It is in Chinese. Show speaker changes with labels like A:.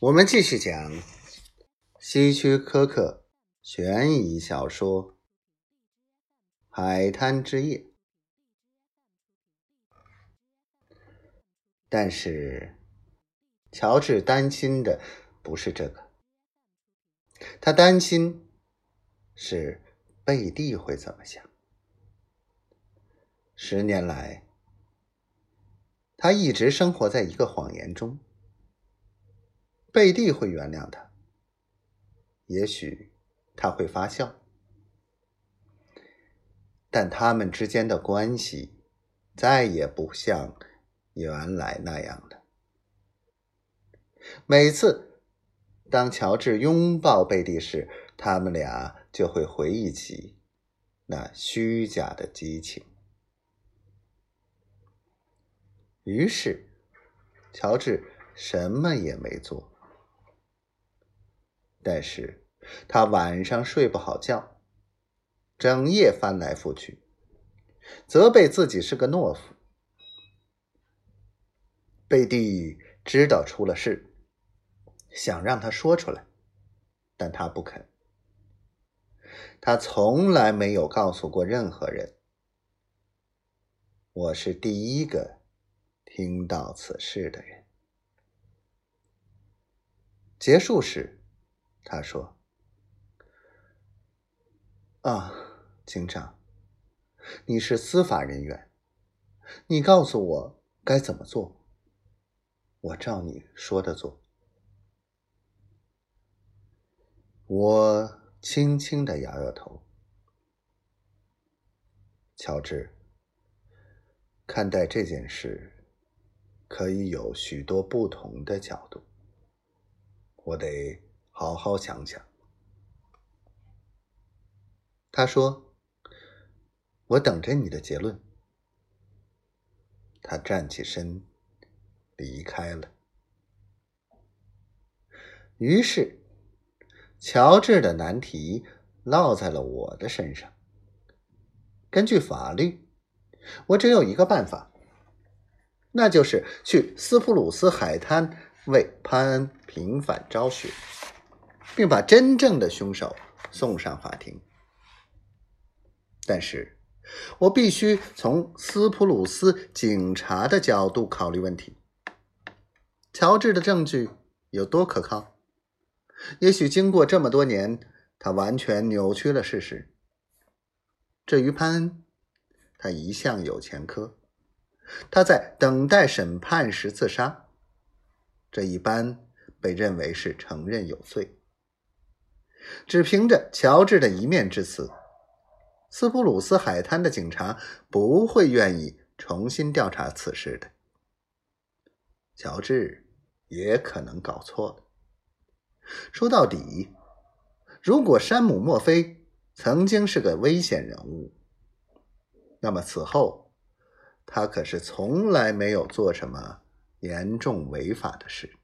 A: 我们继续讲希区柯克悬疑小说《海滩之夜》，但是乔治担心的不是这个，他担心是贝蒂会怎么想。十年来，他一直生活在一个谎言中。贝蒂会原谅他，也许他会发笑，但他们之间的关系再也不像原来那样了。每次当乔治拥抱贝蒂时，他们俩就会回忆起那虚假的激情。于是，乔治什么也没做。但是他晚上睡不好觉，整夜翻来覆去，责备自己是个懦夫。贝蒂知道出了事，想让他说出来，但他不肯。他从来没有告诉过任何人。我是第一个听到此事的人。结束时。他说：“啊，警长，你是司法人员，你告诉我该怎么做，我照你说的做。”我轻轻的摇摇头。乔治，看待这件事可以有许多不同的角度，我得。好好想想，他说：“我等着你的结论。”他站起身，离开了。于是，乔治的难题落在了我的身上。根据法律，我只有一个办法，那就是去斯普鲁斯海滩为潘恩平反昭雪。并把真正的凶手送上法庭，但是我必须从斯普鲁斯警察的角度考虑问题。乔治的证据有多可靠？也许经过这么多年，他完全扭曲了事实。至于潘恩，他一向有前科，他在等待审判时自杀，这一般被认为是承认有罪。只凭着乔治的一面之词，斯普鲁斯海滩的警察不会愿意重新调查此事的。乔治也可能搞错了。说到底，如果山姆·墨菲曾经是个危险人物，那么此后他可是从来没有做什么严重违法的事。